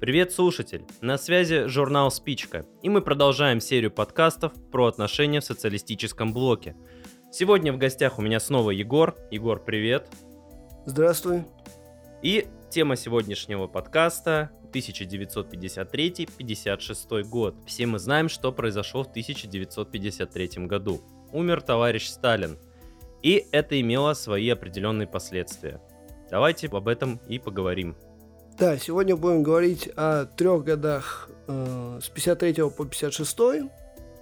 Привет, слушатель! На связи журнал «Спичка», и мы продолжаем серию подкастов про отношения в социалистическом блоке. Сегодня в гостях у меня снова Егор. Егор, привет! Здравствуй! И тема сегодняшнего подкаста 1953-56 год. Все мы знаем, что произошло в 1953 году. Умер товарищ Сталин. И это имело свои определенные последствия. Давайте об этом и поговорим. Да, сегодня будем говорить о трех годах э, с 53 по 56.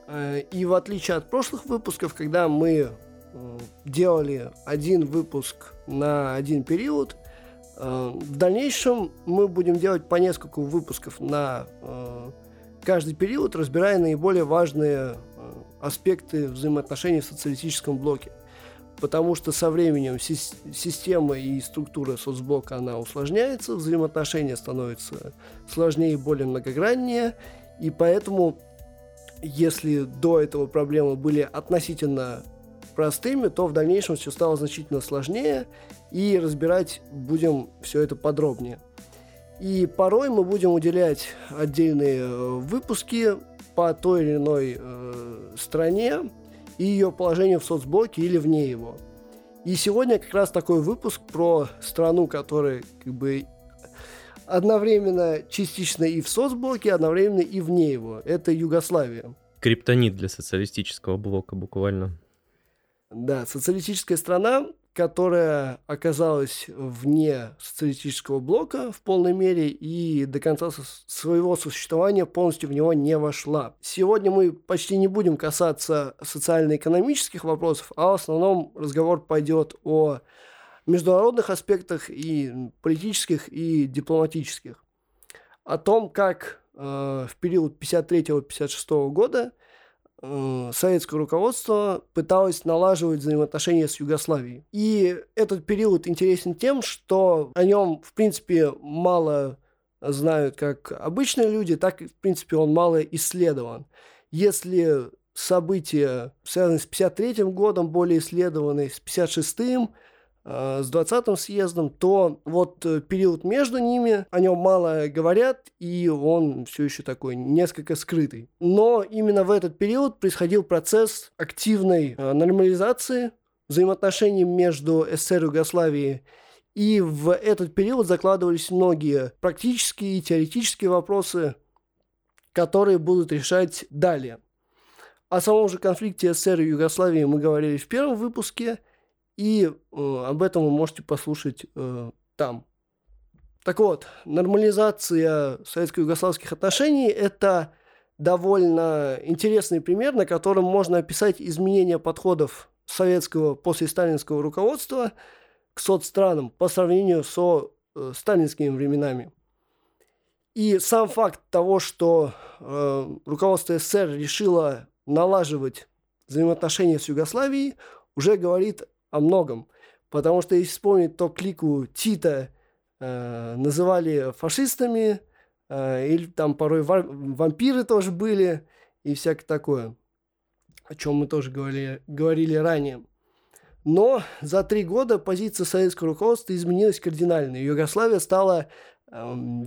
Э, и в отличие от прошлых выпусков, когда мы э, делали один выпуск на один период, э, в дальнейшем мы будем делать по несколько выпусков на э, каждый период, разбирая наиболее важные э, аспекты взаимоотношений в социалистическом блоке потому что со временем система и структура соцблока, она усложняется, взаимоотношения становятся сложнее и более многограннее, и поэтому, если до этого проблемы были относительно простыми, то в дальнейшем все стало значительно сложнее, и разбирать будем все это подробнее. И порой мы будем уделять отдельные э, выпуски по той или иной э, стране, и ее положение в соцблоке или вне его. И сегодня как раз такой выпуск про страну, которая как бы одновременно частично и в соцблоке, одновременно и вне его. Это Югославия. Криптонит для социалистического блока буквально. Да, социалистическая страна, которая оказалась вне социалистического блока в полной мере и до конца своего существования полностью в него не вошла. Сегодня мы почти не будем касаться социально-экономических вопросов, а в основном разговор пойдет о международных аспектах и политических, и дипломатических. О том, как э, в период 53-56 года советское руководство пыталось налаживать взаимоотношения с Югославией. И этот период интересен тем, что о нем, в принципе, мало знают как обычные люди, так, в принципе, он мало исследован. Если события, связанные с 53 годом, более исследованы, с 56-м, Э, с 20-м съездом, то вот э, период между ними, о нем мало говорят, и он все еще такой несколько скрытый. Но именно в этот период происходил процесс активной э, нормализации взаимоотношений между СССР и Югославией и в этот период закладывались многие практические и теоретические вопросы, которые будут решать далее. О самом же конфликте СССР и Югославии мы говорили в первом выпуске – и э, об этом вы можете послушать э, там. Так вот, нормализация советско-югославских отношений – это довольно интересный пример, на котором можно описать изменение подходов советского после сталинского руководства к соцстранам по сравнению со э, сталинскими временами. И сам факт того, что э, руководство СССР решило налаживать взаимоотношения с Югославией, уже говорит о многом. Потому что если вспомнить, то клику Тита э, называли фашистами, э, или там порой вампиры тоже были, и всякое такое, о чем мы тоже говорили, говорили ранее. Но за три года позиция советского руководства изменилась кардинально. Югославия стала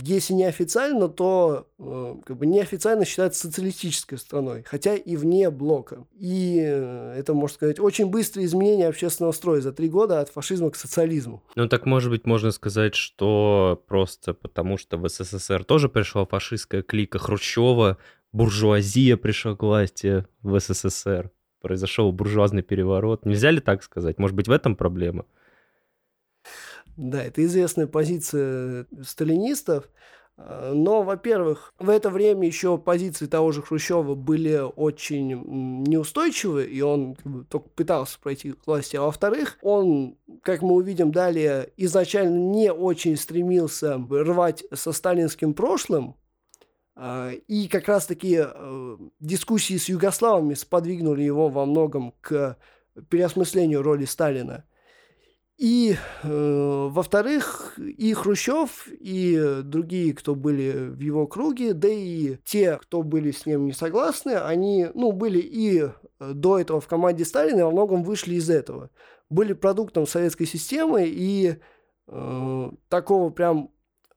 если не официально, то э, как бы неофициально считается социалистической страной, хотя и вне блока. И э, это, можно сказать, очень быстрое изменение общественного строя за три года от фашизма к социализму. Ну так, может быть, можно сказать, что просто потому, что в СССР тоже пришла фашистская клика Хрущева, буржуазия пришла к власти в СССР, произошел буржуазный переворот. Нельзя ли так сказать? Может быть, в этом проблема? Да, это известная позиция сталинистов. А, но, во-первых, в это время еще позиции того же Хрущева были очень неустойчивы, и он как бы, только пытался пройти к власти. А во-вторых, он, как мы увидим далее, изначально не очень стремился рвать со сталинским прошлым, а, и как раз-таки э, дискуссии с югославами сподвигнули его во многом к переосмыслению роли Сталина – и, э, во-вторых, и Хрущев, и другие, кто были в его круге, да и те, кто были с ним не согласны, они, ну, были и до этого в команде Сталина, во многом вышли из этого. Были продуктом советской системы, и э, такого прям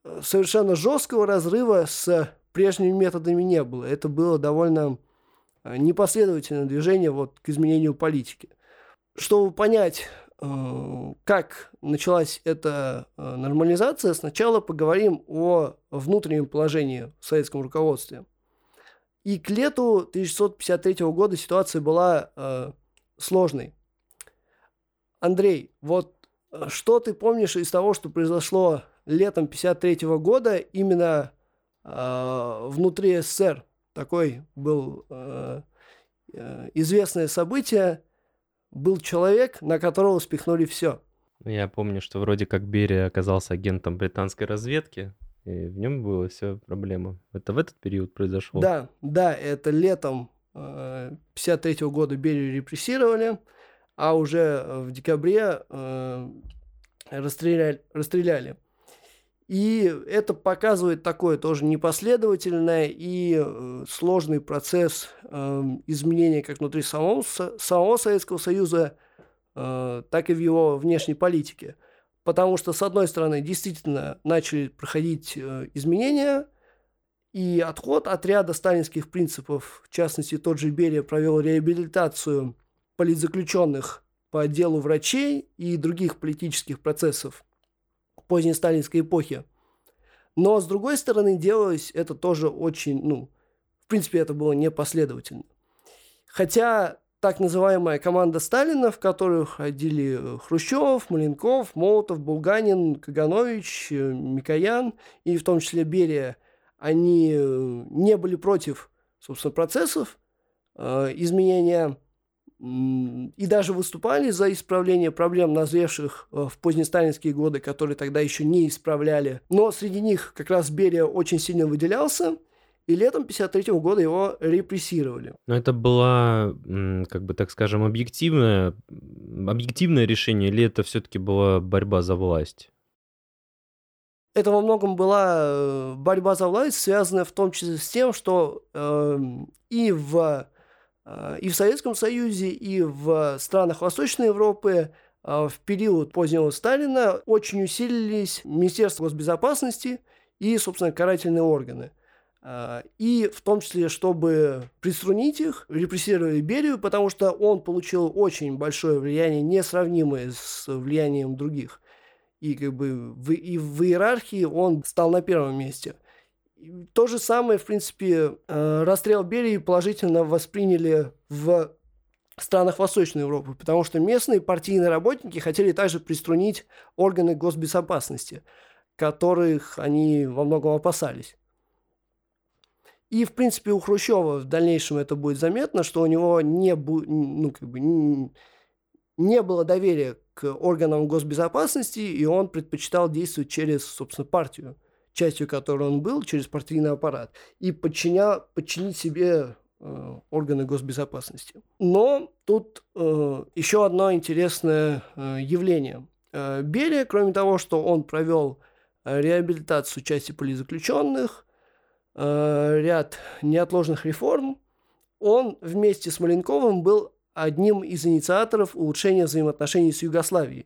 э, совершенно жесткого разрыва с прежними методами не было. Это было довольно э, непоследовательное движение вот к изменению политики. Чтобы понять, как началась эта нормализация, сначала поговорим о внутреннем положении в советском руководстве. И к лету 1653 года ситуация была сложной. Андрей, вот что ты помнишь из того, что произошло летом 1953 года именно э, внутри СССР? Такой был э, э, известное событие. Был человек, на которого спихнули все. Я помню, что вроде как Берия оказался агентом британской разведки, и в нем было все проблема. Это в этот период произошло? Да, да, это летом 1953 э, года Берию репрессировали а уже в декабре э, расстреляли, расстреляли. И это показывает такое тоже непоследовательное и э, сложный процесс э, изменения как внутри самого, самого Советского Союза, э, так и в его внешней политике. Потому что, с одной стороны, действительно начали проходить э, изменения, и отход от ряда сталинских принципов, в частности, тот же Берия провел реабилитацию – политзаключенных по делу врачей и других политических процессов поздней сталинской эпохи. Но, с другой стороны, делалось это тоже очень, ну, в принципе, это было непоследовательно. Хотя так называемая команда Сталина, в которую ходили Хрущев, Маленков, Молотов, Булганин, Каганович, Микоян и в том числе Берия, они не были против, собственно, процессов э, изменения и даже выступали за исправление проблем, назревших э, в позднесталинские годы, которые тогда еще не исправляли. Но среди них как раз Берия очень сильно выделялся, и летом 1953 года его репрессировали. Но это было, как бы так скажем, объективное, объективное решение, или это все-таки была борьба за власть? Это во многом была э, борьба за власть, связанная в том числе с тем, что э, и в и в Советском Союзе, и в странах Восточной Европы а, в период позднего Сталина очень усилились Министерство госбезопасности и, собственно, карательные органы. А, и в том числе, чтобы приструнить их, репрессировали Берию, потому что он получил очень большое влияние, несравнимое с влиянием других. И как бы в, и в иерархии он стал на первом месте – то же самое, в принципе, э, расстрел Берии положительно восприняли в странах Восточной Европы, потому что местные партийные работники хотели также приструнить органы госбезопасности, которых они во многом опасались. И, в принципе, у Хрущева в дальнейшем это будет заметно, что у него не, бу- ну, как бы, не было доверия к органам госбезопасности, и он предпочитал действовать через, собственно, партию – частью которой он был, через партийный аппарат, и подчиня, подчинить себе э, органы госбезопасности. Но тут э, еще одно интересное э, явление. Э, Берия, кроме того, что он провел реабилитацию части политзаключенных, э, ряд неотложных реформ, он вместе с Маленковым был одним из инициаторов улучшения взаимоотношений с Югославией.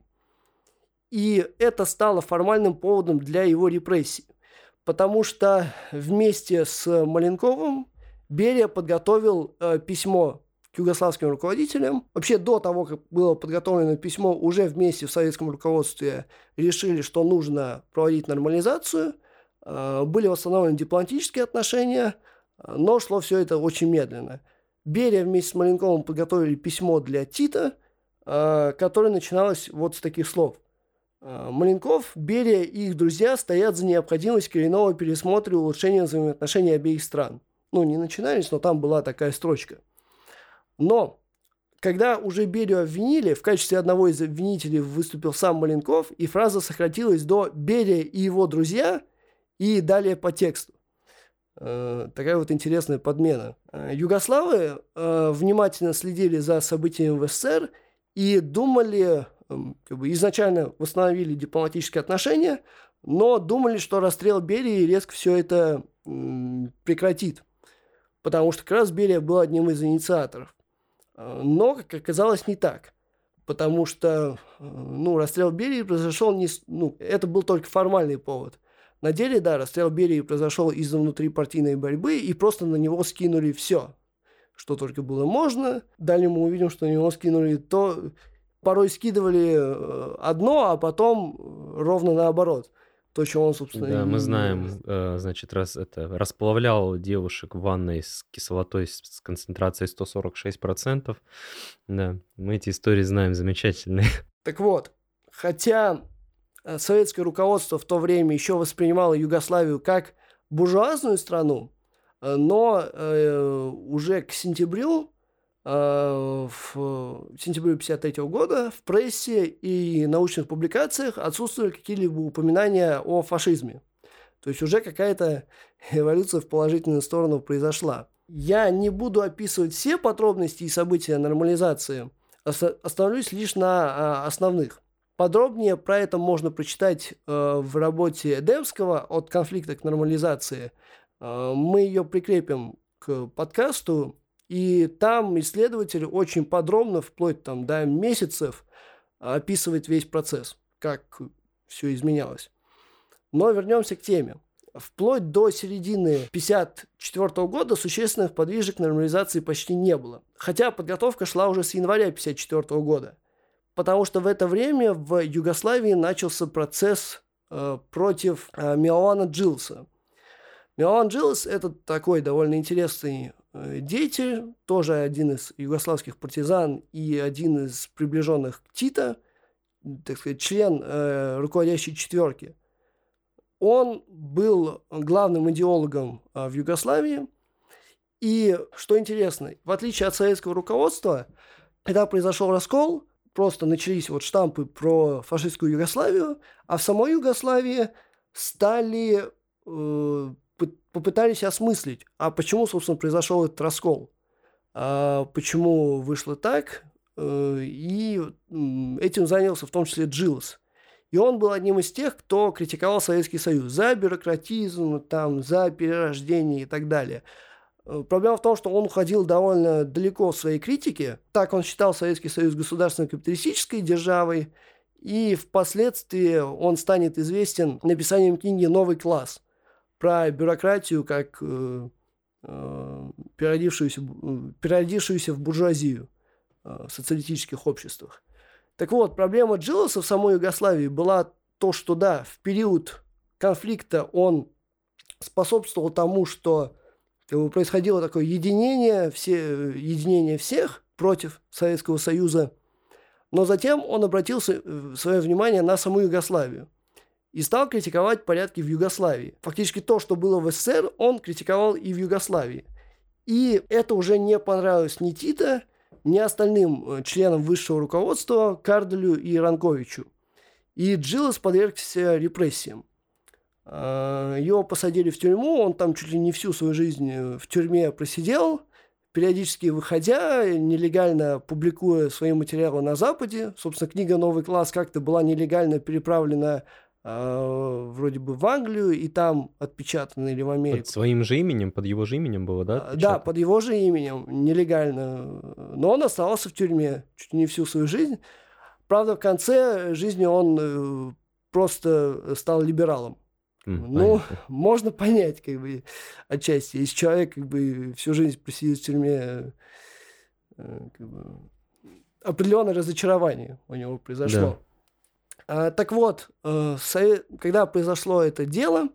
И это стало формальным поводом для его репрессий потому что вместе с Маленковым Берия подготовил э, письмо к югославским руководителям. Вообще до того, как было подготовлено письмо, уже вместе в советском руководстве решили, что нужно проводить нормализацию. Э, были восстановлены дипломатические отношения, но шло все это очень медленно. Берия вместе с Маленковым подготовили письмо для Тита, э, которое начиналось вот с таких слов. А, Маленков, Берия и их друзья стоят за необходимость коренного пересмотра и улучшения взаимоотношений обеих стран. Ну, не начинались, но там была такая строчка. Но когда уже Берию обвинили, в качестве одного из обвинителей выступил сам Маленков, и фраза сократилась до «Берия и его друзья» и далее по тексту. Э, такая вот интересная подмена. Э, югославы э, внимательно следили за событиями в СССР и думали как бы изначально восстановили дипломатические отношения, но думали, что расстрел Берии резко все это прекратит, потому что как раз Берия был одним из инициаторов. Э, но, как оказалось, не так, потому что э, ну, расстрел Берии произошел не... Ну, это был только формальный повод. На деле, да, расстрел Берии произошел из-за внутрипартийной борьбы, и просто на него скинули все, что только было можно. Далее мы увидим, что на него скинули то... Порой скидывали э, одно, а потом ровно наоборот – то, что он, собственно... Да, мы знаем, э, значит, раз это расплавлял девушек в ванной с кислотой с концентрацией 146%. Да, мы эти истории знаем замечательные. Так вот, хотя э, советское руководство в то время еще воспринимало Югославию как буржуазную страну, э, но э, уже к сентябрю Э, в сентябре 1953 года в прессе и научных публикациях отсутствовали какие-либо упоминания о фашизме. То есть уже какая-то эволюция в положительную сторону произошла. Я не буду описывать все подробности и события нормализации, остановлюсь лишь на а, основных. Подробнее про это можно прочитать э, в работе Демского «От конфликта к нормализации». Э, мы ее прикрепим к подкасту. И там исследователь очень подробно, вплоть там до месяцев, описывает весь процесс, как все изменялось. Но вернемся к теме. Вплоть до середины 1954 года существенных подвижек нормализации почти не было. Хотя подготовка шла уже с января 1954 года. Потому что в это время в Югославии начался процесс э, против э, Милана Джилса. Милан Джилс – это такой довольно интересный Э, деятель, тоже один из югославских партизан и один из приближенных к Тита, так сказать, член э, руководящей четверки. Он был главным идеологом э, в Югославии. И что интересно, в отличие от советского руководства, когда произошел раскол, просто начались вот штампы про фашистскую Югославию, а в самой Югославии стали э, попытались осмыслить, а почему, собственно, произошел этот раскол, а почему вышло так, э, и этим занялся в том числе Джилс. И он был одним из тех, кто критиковал Советский Союз за бюрократизм, там, за перерождение и так далее. Э, проблема в том, что он уходил довольно далеко в своей критике. Так он считал Советский Союз государственной капиталистической державой, и впоследствии он станет известен написанием книги «Новый класс», про бюрократию как э, э, переродившуюся, переродившуюся в буржуазию э, в социалистических обществах. Так вот, проблема Джилоса в самой Югославии была то, что да, в период конфликта он способствовал тому, что как бы, происходило такое единение, все, единение всех против Советского Союза, но затем он обратил э, свое внимание на саму Югославию и стал критиковать порядки в Югославии. Фактически то, что было в СССР, он критиковал и в Югославии. И это уже не понравилось ни Тита, ни остальным э, членам высшего руководства Карделю и Ранковичу. И Джилос подвергся репрессиям. А, его посадили в тюрьму, он там чуть ли не всю свою жизнь э, в тюрьме просидел, периодически выходя, нелегально публикуя свои материалы на Западе. Собственно, книга «Новый класс» как-то была нелегально переправлена э, вроде бы в Англию, и там отпечатано или в Америку. Под своим же именем, под его же именем было, да? Отпечатано? Да, под его же именем, нелегально. Но он оставался в тюрьме чуть не всю свою жизнь. Правда, в конце жизни он э, просто стал либералом. Mm, ну, понятно. можно понять, как бы, отчасти. Если человек, как бы, всю жизнь просидит в тюрьме, э, как бы, определенное разочарование у него произошло. Да. А, так вот, э, когда произошло это дело,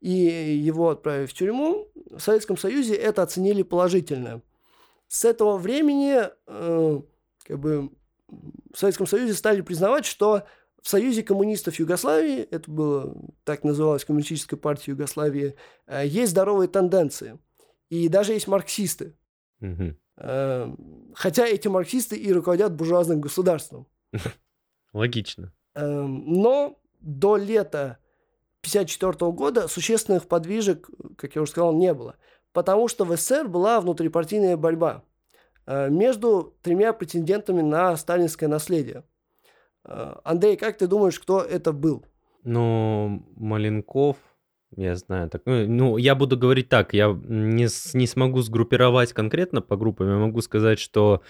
и его отправили в тюрьму, в Советском Союзе это оценили положительно. С этого времени э, как бы, в Советском Союзе стали признавать, что в Союзе коммунистов Югославии, это было, так называлась Коммунистическая партия Югославии, э, есть здоровые тенденции. И даже есть марксисты. Угу. Хотя эти марксисты и руководят буржуазным государством. Логично. Эм, но до лета 1954 года существенных подвижек, как я уже сказал, не было. Потому что в СССР была внутрипартийная борьба э, между тремя претендентами на сталинское наследие. Э, Андрей, как ты думаешь, кто это был? Ну, Маленков, я знаю. Так, ну, ну, я буду говорить так, я не, не смогу сгруппировать конкретно по группам, я могу сказать, что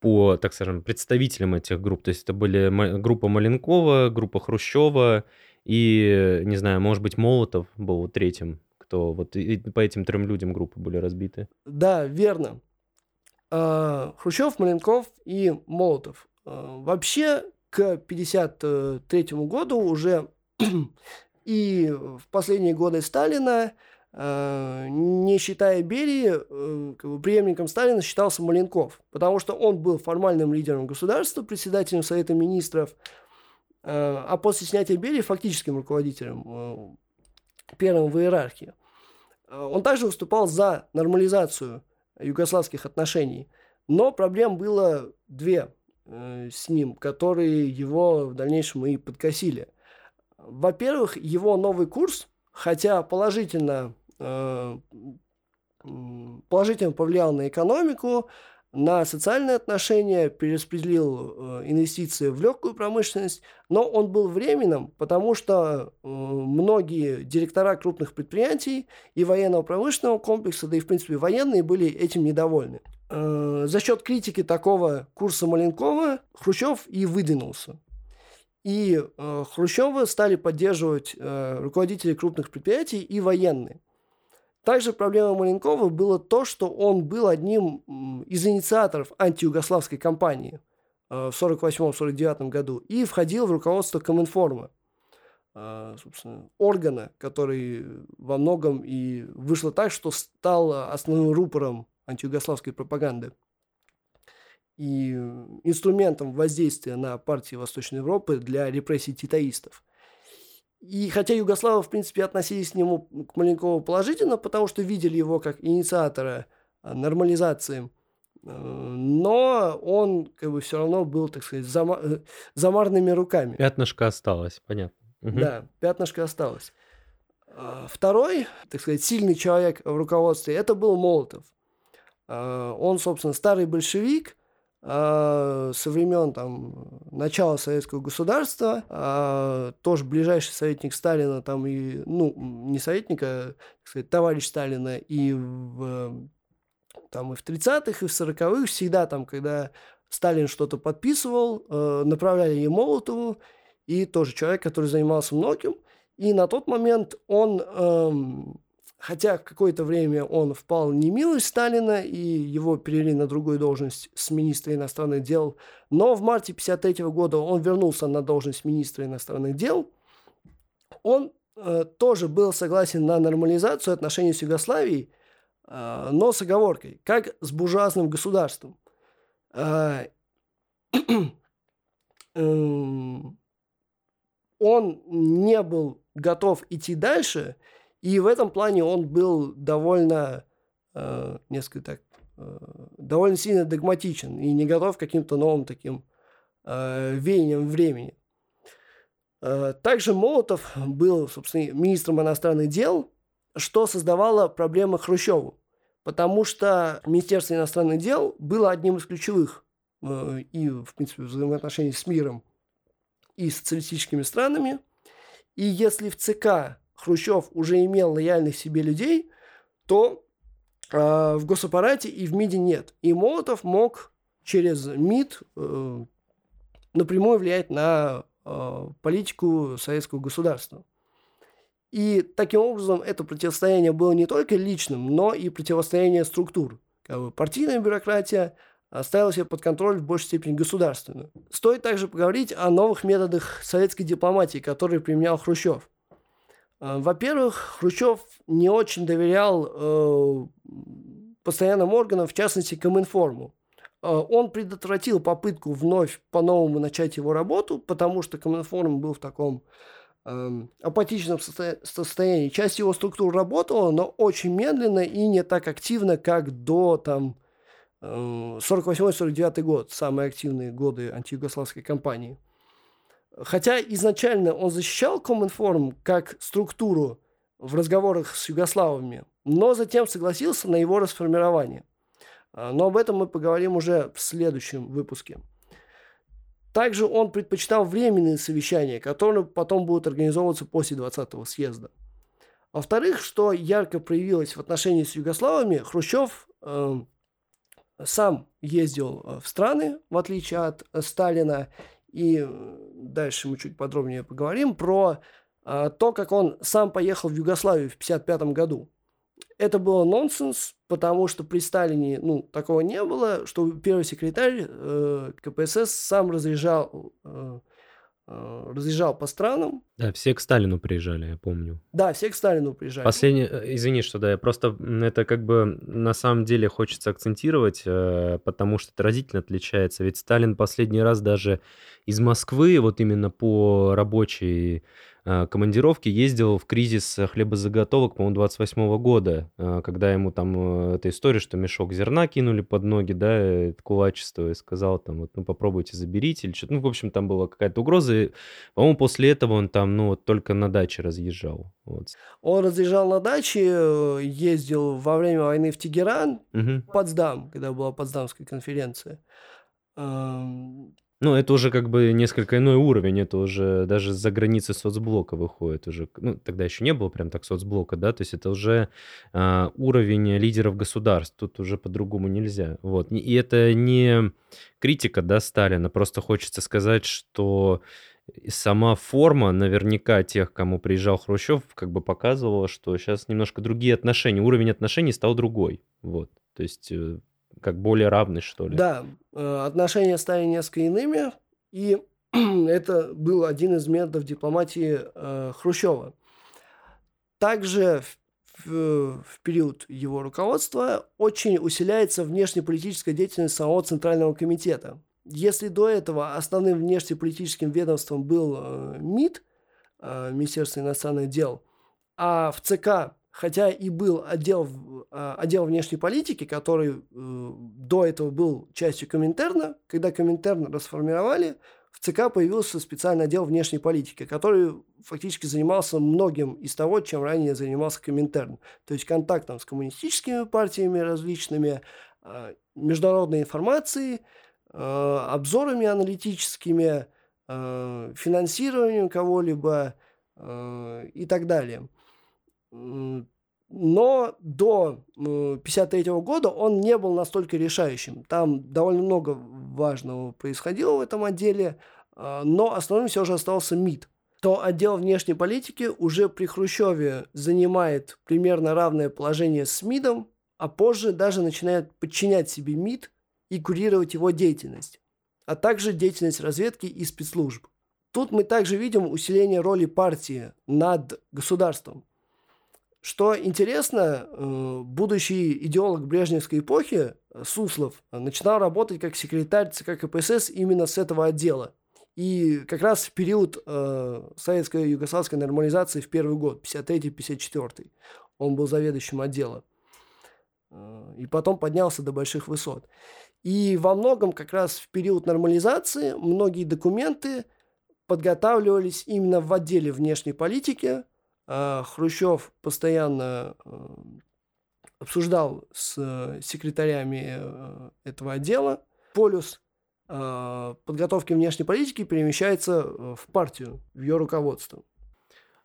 по, так скажем, представителям этих групп. То есть это были группа Маленкова, группа Хрущева И, не знаю, может быть, Молотов был третьим, кто вот по этим трем людям группы были разбиты. Да, верно. А, Хрущев, Маленков и Молотов. А, вообще, к 1953 году уже и в последние годы Сталина, а, не считая Берии, э, преемником Сталина считался Маленков, потому что он был формальным лидером государства, председателем Совета Министров, а после снятия Берии фактическим руководителем, э, первым в иерархии. Он также выступал за нормализацию югославских отношений. Но проблем было две э, с ним, которые его в дальнейшем и подкосили. Во-первых, его новый курс, хотя положительно, э, положительно повлиял на экономику, на социальные отношения, перераспределил э, инвестиции в легкую промышленность, но он был временным, потому что э, многие директора крупных предприятий и военного промышленного комплекса, да и в принципе военные были этим недовольны. Э, за счет критики такого курса Маленкова Хрущев и выдвинулся. И Хрущева стали поддерживать руководители крупных предприятий и военные. Также проблема Маленкова было то, что он был одним из инициаторов антиюгославской кампании э, в 1948-1949 году и входил в руководство Коминформа, э, собственно, органа, который во многом и вышло так, что стал основным рупором антиюгославской пропаганды и инструментом воздействия на партии Восточной Европы для репрессий титаистов. И хотя югославы, в принципе, относились к нему, к Маленкову положительно, потому что видели его как инициатора а, нормализации, э, но он как бы все равно был, так сказать, зама э, замарными руками. Пятнышко осталось, понятно. Угу. Да, пятнышко осталось. А, второй, так сказать, сильный человек в руководстве, это был Молотов. А, он, собственно, старый большевик, со времен там, начала советского государства, а, тоже ближайший советник Сталина, там и, ну, не советника, а, так сказать, товарищ Сталина, и в, там, и в 30-х, и в 40-х, всегда там, когда Сталин что-то подписывал, э, направляли ей Молотову, и тоже человек, который занимался многим, и на тот момент он эм, Хотя какое-то время он впал в немилость Сталина, и его перевели на другую должность с министра иностранных дел. Но в марте 1953 года он вернулся на должность министра иностранных дел. Он э, тоже был согласен на нормализацию отношений с Югославией, э, но с оговоркой, как с буржуазным государством. Э, эм, он не был готов идти дальше – и в этом плане он был довольно, э, несколько так, э, довольно сильно догматичен и не готов к каким-то новым таким э, веяниям времени. Э, также Молотов был, собственно, министром иностранных дел, что создавало проблемы Хрущеву, потому что Министерство иностранных дел было одним из ключевых э, и, в принципе, взаимоотношений с миром и социалистическими странами. И если в ЦК Хрущев уже имел лояльных себе людей, то э, в госаппарате и в МИДе нет. И Молотов мог через МИД э, напрямую влиять на э, политику советского государства. И таким образом это противостояние было не только личным, но и противостояние структур. Как бы партийная бюрократия оставила себе под контроль в большей степени государственную. Стоит также поговорить о новых методах советской дипломатии, которые применял Хрущев. Э, во-первых, Хрущев не очень доверял э, постоянным органам, в частности, Коминформу. Э, он предотвратил попытку вновь по-новому начать его работу, потому что Коминформ был в таком э, апатичном состоянии. Часть его структур работала, но очень медленно и не так активно, как до там, 48-49 э, год, самые активные годы антиюгославской кампании. Хотя изначально он защищал Коминформ как структуру в разговорах с югославами, но затем согласился на его расформирование. А, но об этом мы поговорим уже в следующем выпуске. Также он предпочитал временные совещания, которые потом будут организовываться после 20-го съезда. Во-вторых, что ярко проявилось в отношении с югославами, Хрущев э, сам ездил э, в страны, в отличие от Сталина, и дальше мы чуть подробнее поговорим про а, то, как он сам поехал в Югославию в 1955 году. Это было нонсенс, потому что при Сталине ну, такого не было, что первый секретарь э, КПСС сам разъезжал э, разъезжал по странам. Да, все к Сталину приезжали, я помню. Да, все к Сталину приезжали. Последний, э, извини, что да, я просто это как бы на самом деле хочется акцентировать, э, потому что это разительно отличается. Ведь Сталин последний раз даже из Москвы, вот именно по рабочей Э, командировки ездил в кризис хлебозаготовок, по-моему, 28 года, э, когда ему там э, эта история, что мешок зерна кинули под ноги, да, это кулачество, и сказал там, вот, ну, попробуйте, заберите, или что-то, ну, в общем, там была какая-то угроза, и, по-моему, после этого он там, ну, вот только на даче разъезжал. Вот. Он разъезжал на даче, ездил во время войны в Тегеран, угу. Потсдам, когда была Потсдамская конференция. Ну, это уже как бы несколько иной уровень, это уже даже за границы соцблока выходит уже. Ну, тогда еще не было прям так соцблока, да, то есть это уже а, уровень лидеров государств, тут уже по-другому нельзя. Вот, и это не критика, да, Сталина, просто хочется сказать, что сама форма наверняка тех, кому приезжал Хрущев, как бы показывала, что сейчас немножко другие отношения, уровень отношений стал другой, вот. То есть э, как более равный, что ли. Да, э, отношения стали несколько иными, и это был один из методов дипломатии э, Хрущева. Также в, в, период его руководства очень усиляется внешнеполитическая деятельность самого Центрального комитета. Если до этого основным внешнеполитическим ведомством был э, МИД, Министерство иностранных дел, а в ЦК хотя и был отдел, а, отдел внешней политики, который э, до этого был частью Коминтерна, когда Коминтерн расформировали, в ЦК появился специальный отдел внешней политики, который фактически занимался многим из того, чем ранее занимался Коминтерн. То есть контактом с коммунистическими партиями различными, э, международной информацией, э, обзорами аналитическими, финансированием кого-либо и так далее. Но до 1953 года он не был настолько решающим. Там довольно много важного происходило в этом отделе, а, но основным все же остался МИД. То отдел внешней политики уже при Хрущеве занимает примерно равное положение с МИДом, а позже даже начинает подчинять себе МИД и курировать его деятельность, а также деятельность разведки и спецслужб. Тут мы также видим усиление роли партии над государством. Что интересно, э, будущий идеолог брежневской эпохи э, Суслов начинал работать как секретарь ЦК КПСС именно с этого отдела. И как раз в период э, советской югославской нормализации в первый год, 53-54, он был заведующим отдела. Э, и потом поднялся до больших высот. И во многом как раз в период нормализации многие документы подготавливались именно в отделе внешней политики – Хрущев постоянно э, обсуждал с э, секретарями э, этого отдела. Полюс подготовки внешней политики перемещается в партию, в ее руководство.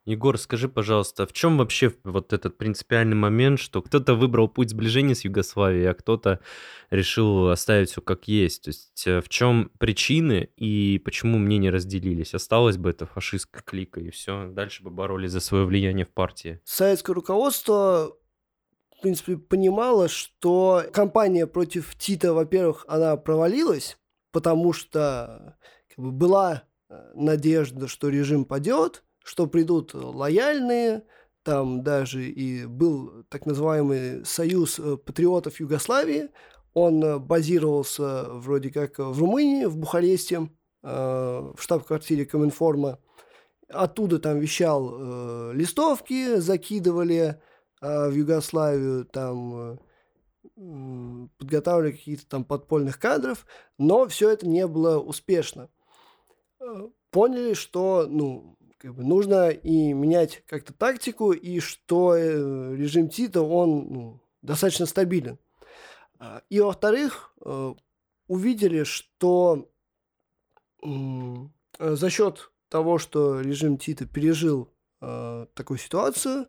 Егор, скажи, пожалуйста, в чем вообще вот этот принципиальный момент, что кто-то выбрал путь сближения с Югославией, а кто-то решил оставить все как есть? То есть э, в чем причины и почему мнения разделились? Осталось бы это фашистская клика, и все, дальше бы боролись за свое влияние в партии. Советское руководство в принципе, понимала, что кампания против Тита, во-первых, она провалилась, потому что как бы, была э, надежда, что режим падет, что придут лояльные, там даже и был так называемый Союз э, патриотов Югославии, он э, базировался вроде как в Румынии, в Бухаресте, э, в штаб-квартире Коминформа. Оттуда там вещал листовки, закидывали в Югославию, там подготавливали каких-то там подпольных кадров, но все это не было успешно. Поняли, что ну, как бы нужно и менять как-то тактику, и что э, режим Тита, он ну, достаточно стабилен. А, и во-вторых, э, увидели, что э, за счет того, что режим Тита пережил такую ситуацию,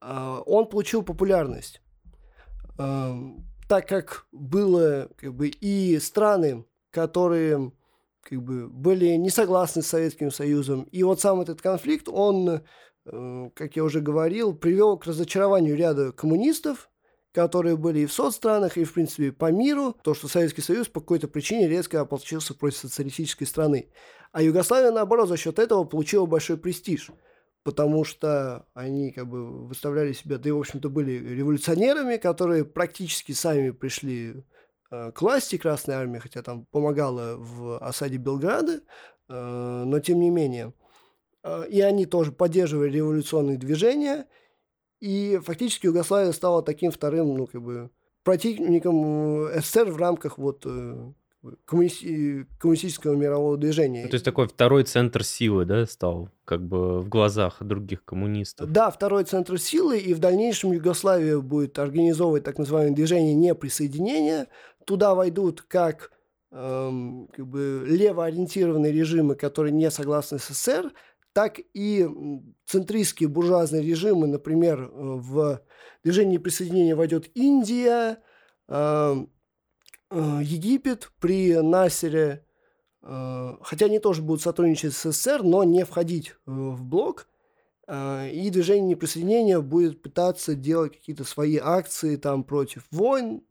он получил популярность. Так как было как бы, и страны, которые как бы были не согласны с Советским Союзом. И вот сам этот конфликт, он, э, как я уже говорил, привел к разочарованию ряда коммунистов, которые были и в соцстранах, и, в принципе, по миру, то, что Советский Союз по какой-то причине резко ополчился против социалистической страны. А Югославия, наоборот, за счет этого получила большой престиж, потому что они как бы выставляли себя, да и, в общем-то, были революционерами, которые практически сами пришли э, к власти Красной Армии, хотя там помогала в осаде Белграда, э, но тем не менее. Э, и они тоже поддерживали революционные движения – и фактически Югославия стала таким вторым, ну, как бы, противником СССР в рамках вот коммунисти- коммунистического мирового движения. Ну, то есть такой второй центр силы, да, стал, как бы в глазах других коммунистов. Да, второй центр силы, и в дальнейшем Югославия будет организовывать так называемое движение неприсоединения. Туда войдут как эм, как бы левоориентированные режимы, которые не согласны с СССР, так и центристские буржуазные режимы, например, э, в движение присоединения войдет Индия, э, э, Египет при Насере, хотя они тоже будут сотрудничать с СССР, но не входить в блок. И движение неприсоединения будет пытаться делать какие-то свои акции там против войн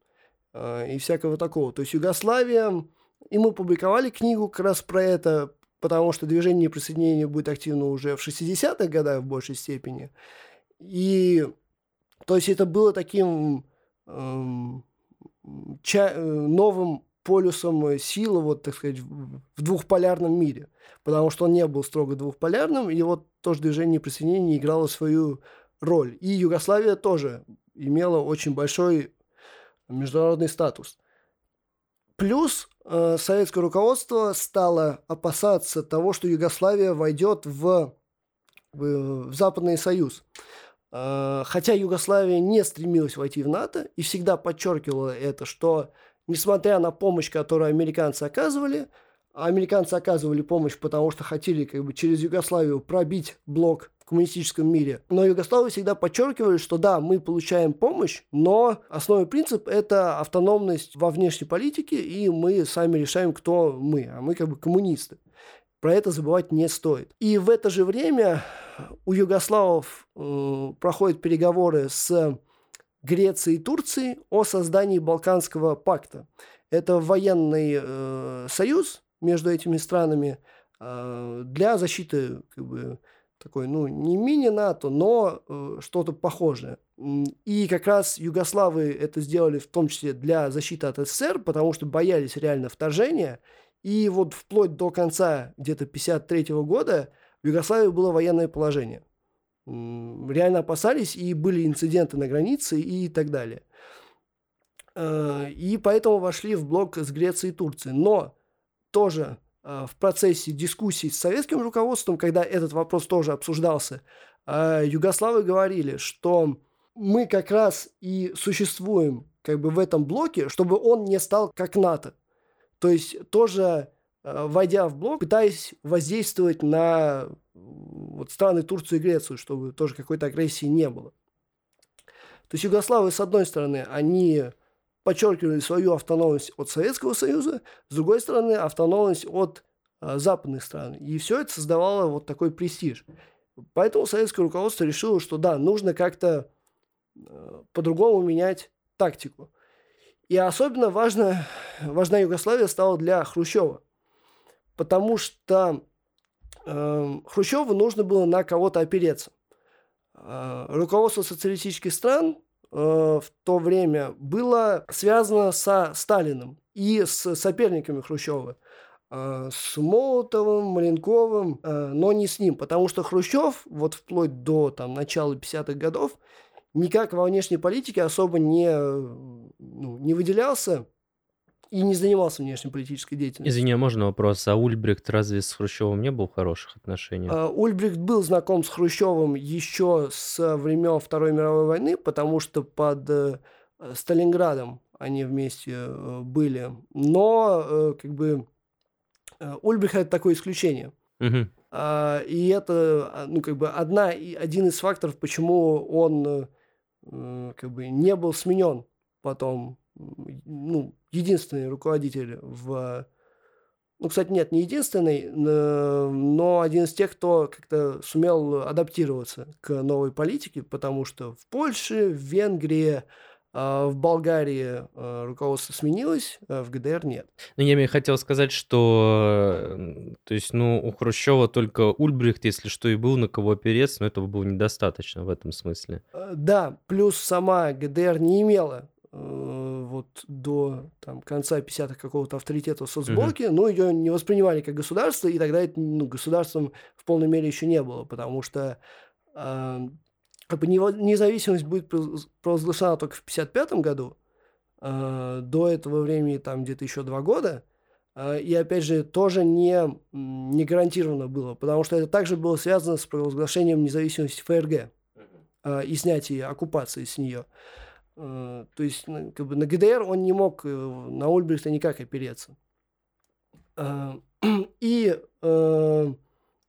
и всякого такого. То есть Югославия, и мы публиковали книгу как раз про это, потому что движение присоединения будет активно уже в 60-х годах в большей степени. И то есть это было таким эм, ча- новым полюсом силы, вот, так сказать, в двухполярном мире. Потому что он не был строго двухполярным, и вот тоже движение присоединения играло свою роль. И Югославия тоже имела очень большой международный статус. Плюс э, советское руководство стало опасаться того, что Югославия войдет в, в, в Западный Союз. Э, хотя Югославия не стремилась войти в НАТО и всегда подчеркивала это, что несмотря на помощь, которую американцы оказывали, американцы оказывали помощь, потому что хотели как бы через Югославию пробить блок в коммунистическом мире. Но югославы всегда подчеркивали, что да, мы получаем помощь, но основной принцип – это автономность во внешней политике, и мы сами решаем, кто мы, а мы как бы коммунисты. Про это забывать не стоит. И в это же время у югославов э, проходят переговоры с Грецией и Турцией о создании Балканского пакта. Это военный э, союз между этими странами э, для защиты как бы, такой, ну, не мини-НАТО, но э, что-то похожее. И как раз югославы это сделали в том числе для защиты от СССР, потому что боялись реально вторжения. И вот вплоть до конца где-то 53 года в Югославии было военное положение. Реально опасались, и были инциденты на границе и так далее. Э, и поэтому вошли в блок с Грецией и Турцией. Но тоже Э, в процессе дискуссий с советским руководством, когда этот вопрос тоже обсуждался, э, югославы говорили, что мы как раз и существуем как бы в этом блоке, чтобы он не стал как НАТО. То есть тоже э, войдя в блок, пытаясь воздействовать на вот, страны Турцию и Грецию, чтобы тоже какой-то агрессии не было. То есть югославы, с одной стороны, они подчеркивали свою автономность от Советского Союза, с другой стороны, автономность от э, западных стран. И все это создавало вот такой престиж. Поэтому советское руководство решило, что да, нужно как-то э, по-другому менять тактику. И особенно важно, важна Югославия стала для Хрущева, потому что э, Хрущеву нужно было на кого-то опереться. Э, руководство социалистических стран в то время было связано со Сталиным и с соперниками Хрущева. Э, с Молотовым, Маленковым, э, но не с ним, потому что Хрущев, вот вплоть до там, начала 50-х годов, никак во внешней политике особо не, ну, не выделялся, и не занимался внешнеполитической деятельностью. Извини, а можно вопрос? А Ульбрихт разве с Хрущевым не был в хороших отношениях? А, Ульбрихт был знаком с Хрущевым еще с времен Второй мировой войны, потому что под э, Сталинградом они вместе э, были. Но э, как бы Ульбрихт это такое исключение. Угу. И это а, ну, как бы одна, один из факторов, почему он как бы не был сменен потом ну, единственный руководитель в ну, кстати, нет, не единственный, но один из тех, кто как-то сумел адаптироваться к новой политике, потому что в Польше, в Венгрии, а, в Болгарии а, руководство сменилось, а в ГДР нет. Ну, я хотел сказать, что, то есть, ну, у Хрущева только Ульбрихт, если что, и был на кого опереться, но этого было недостаточно в этом смысле. Да, плюс сама ГДР не имела э, вот до там, конца 50-х какого-то авторитета в соцблоке, угу. но ее не воспринимали как государство, и тогда это ну, государством в полной мере еще не было, потому что как бы независимость будет провозглашена только в 1955 году. Э, до этого времени там где-то еще два года. Э, и опять же, тоже не, не гарантировано было, потому что это также было связано с провозглашением независимости ФРГ э, и снятием оккупации с нее. То есть, ну, как бы на ГДР он не мог на Ольбрихта никак опереться. И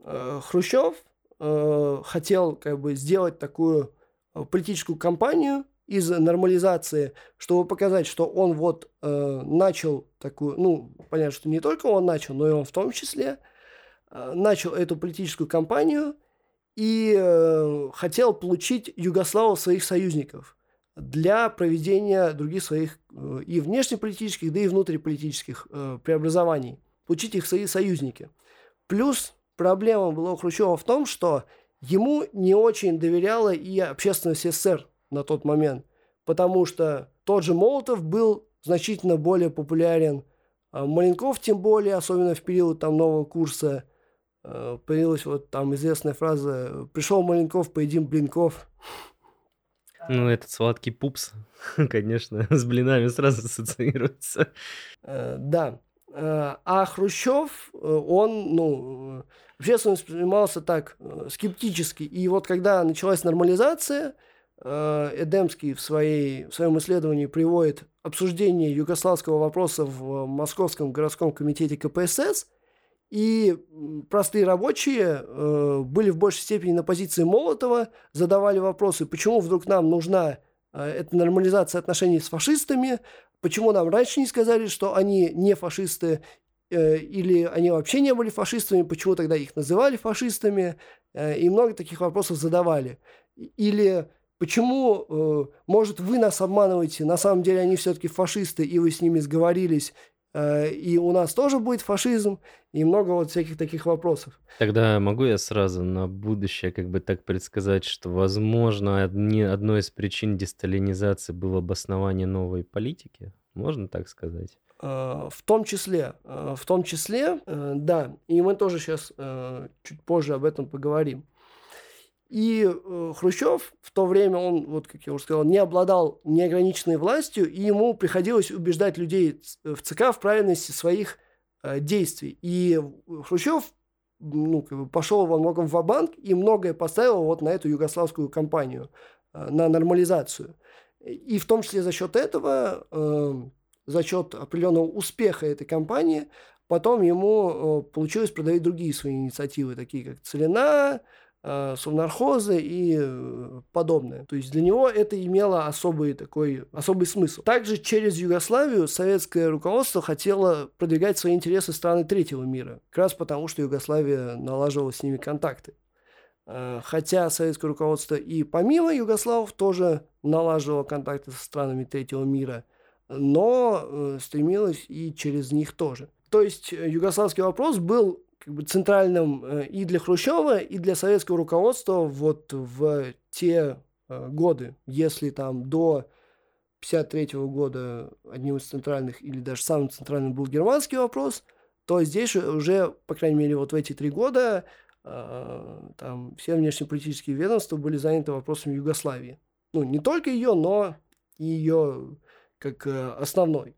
Хрущев э, хотел как бы сделать такую э, политическую кампанию из нормализации, чтобы показать, что он вот э, начал такую, ну, понятно, что не только он начал, но и он в том числе э, начал эту политическую кампанию и э, хотел получить Югославу своих союзников для проведения других своих э, и внешнеполитических, да и внутриполитических э, преобразований, получить их свои союзники. Плюс проблема была у Хрущева в том, что ему не очень доверяла и общественность СССР на тот момент, потому что тот же Молотов был значительно более популярен, а Маленков тем более, особенно в период там нового курса, э, появилась вот там известная фраза «Пришел Маленков, поедим блинков». Ну, этот сладкий пупс, конечно, с блинами сразу ассоциируется. Э, да. Э, а Хрущев, он, ну, общественно воспринимался так э, скептически. И вот когда началась нормализация, э, Эдемский в, своей, в своем исследовании приводит обсуждение югославского вопроса в Московском городском комитете КПСС, и простые рабочие э, были в большей степени на позиции Молотова, задавали вопросы, почему вдруг нам нужна э, эта нормализация отношений с фашистами, почему нам раньше не сказали, что они не фашисты, Э, или они вообще не были фашистами, почему тогда их называли фашистами, э, и много таких вопросов задавали. Или почему, э, может, вы нас обманываете, на самом деле они все-таки фашисты, и вы с ними сговорились, и у нас тоже будет фашизм, и много вот всяких таких вопросов. Тогда могу я сразу на будущее как бы так предсказать, что, возможно, одни, одной из причин десталинизации было обоснование новой политики? Можно так сказать? Э, в том числе, э, в том числе, э, да, и мы тоже сейчас чуть позже об этом поговорим. И Хрущев в то время, он, вот как я уже сказал, не обладал неограниченной властью, и ему приходилось убеждать людей в ЦК в правильности своих действий. И Хрущев ну, как бы пошел во многом в банк и многое поставил вот на эту югославскую кампанию, на нормализацию. И в том числе за счет этого за счет определенного успеха этой компании, потом ему э, получилось продавать другие свои инициативы, такие как Целина, э, Совнархозы и э, подобное. То есть для него это имело особый такой, особый смысл. Также через Югославию советское руководство хотело продвигать свои интересы страны третьего мира, как раз потому, что Югославия налаживала с ними контакты. Хотя советское руководство и помимо югославов тоже налаживало контакты со странами третьего мира – но э, стремилась и через них тоже. То есть э, югославский вопрос был как бы центральным э, и для Хрущева, и для советского руководства вот в те годы, если там до 1953 года одним из центральных или даже самым центральным был германский вопрос, то здесь уже, по крайней мере, вот в эти три года там все внешнеполитические ведомства были заняты вопросами Югославии. Ну, не только ее, но и ее как э, основной.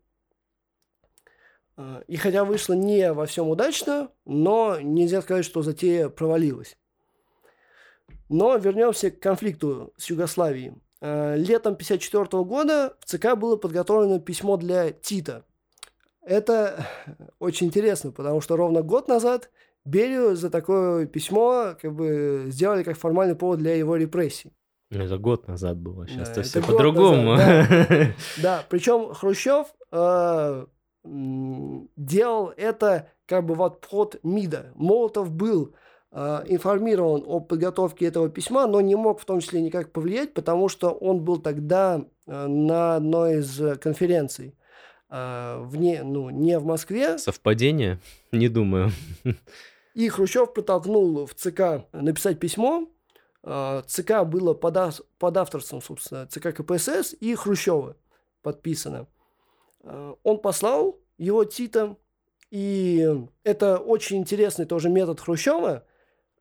Э, и хотя вышло не во всем удачно, но нельзя сказать, что затея провалилась. Но вернемся к конфликту с Югославией. Э, летом 1954 года в ЦК было подготовлено письмо для Тита. Это очень интересно, потому что ровно год назад Берию за такое письмо как бы сделали как формальный повод для его репрессий. Ну, это год назад было, сейчас да, все по-другому. Да, да. причем Хрущев э, делал это как бы в отход МИДа. Молотов был э, информирован о подготовке этого письма, но не мог в том числе никак повлиять, потому что он был тогда э, на одной из конференций э, вне, ну, не в Москве. Совпадение? Не думаю. И Хрущев протолкнул в ЦК написать письмо. Э, ЦК было под, под авторством, собственно, ЦК КПСС и Хрущева подписано. Э, он послал его Тита, и это очень интересный тоже метод Хрущева,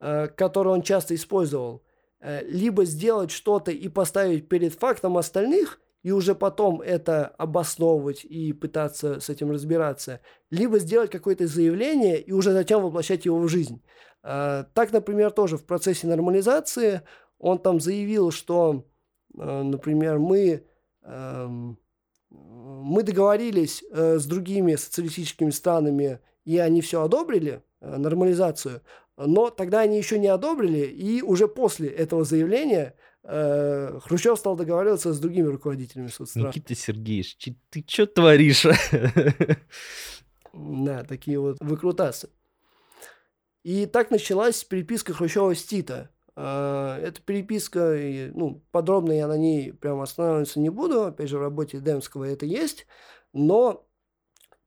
э, который он часто использовал. Либо сделать что-то и поставить перед фактом остальных, и уже потом это обосновывать и пытаться с этим разбираться, либо сделать какое-то заявление и уже затем воплощать его в жизнь. Так, например, тоже в процессе нормализации он там заявил, что, например, мы эм, мы договорились э, с другими социалистическими странами, и они все одобрили, э, нормализацию, но тогда они еще не одобрили, и уже после этого заявления э, Хрущев стал договариваться с другими руководителями соцстран. Никита Сергеевич, ты что творишь? Да, такие вот выкрутасы. И так началась переписка Хрущева с Тита. А, эта переписка, ну, подробно я на ней прямо останавливаться не буду, опять же, в работе Демского это есть, но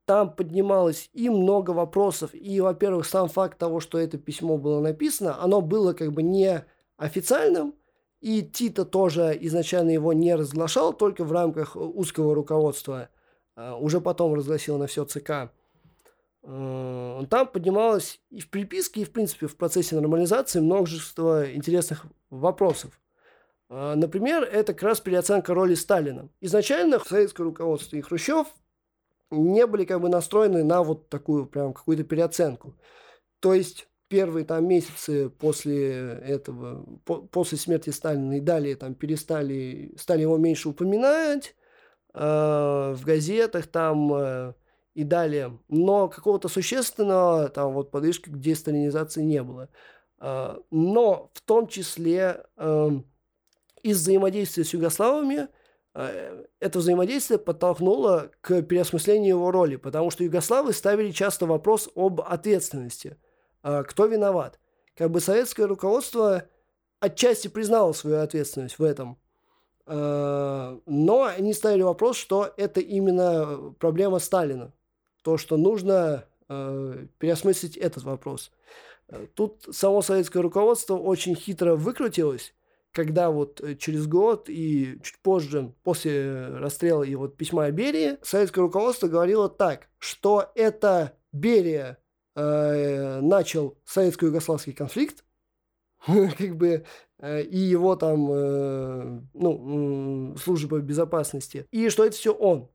там поднималось и много вопросов, и, во-первых, сам факт того, что это письмо было написано, оно было как бы не официальным, и Тита тоже изначально его не разглашал, только в рамках узкого руководства, а, уже потом разгласил на все ЦК. Э, там поднималось и в переписке, и, в принципе, в процессе нормализации множество интересных вопросов. Э, например, это как раз переоценка роли Сталина. Изначально советское руководство и Хрущев не были как бы настроены на вот такую прям какую-то переоценку. То есть первые там месяцы после этого, по, после смерти Сталина и далее там перестали, стали его меньше упоминать э, в газетах, там э, и далее. Но какого-то существенного там вот подвижки к десталинизации не было. А, но в том числе эм, из взаимодействия с югославами э, это взаимодействие подтолкнуло к переосмыслению его роли, потому что югославы ставили часто вопрос об ответственности. А, кто виноват? Как бы советское руководство отчасти признало свою ответственность в этом. А, но они ставили вопрос, что это именно проблема Сталина то, что нужно э, переосмыслить этот вопрос. Э, тут само советское руководство очень хитро выкрутилось, когда вот э, через год и чуть позже, после расстрела и вот письма Берии, советское руководство говорило так, что это Берия э, начал советско-югославский конфликт, как бы э, и его там ну, служба безопасности, и что это все он.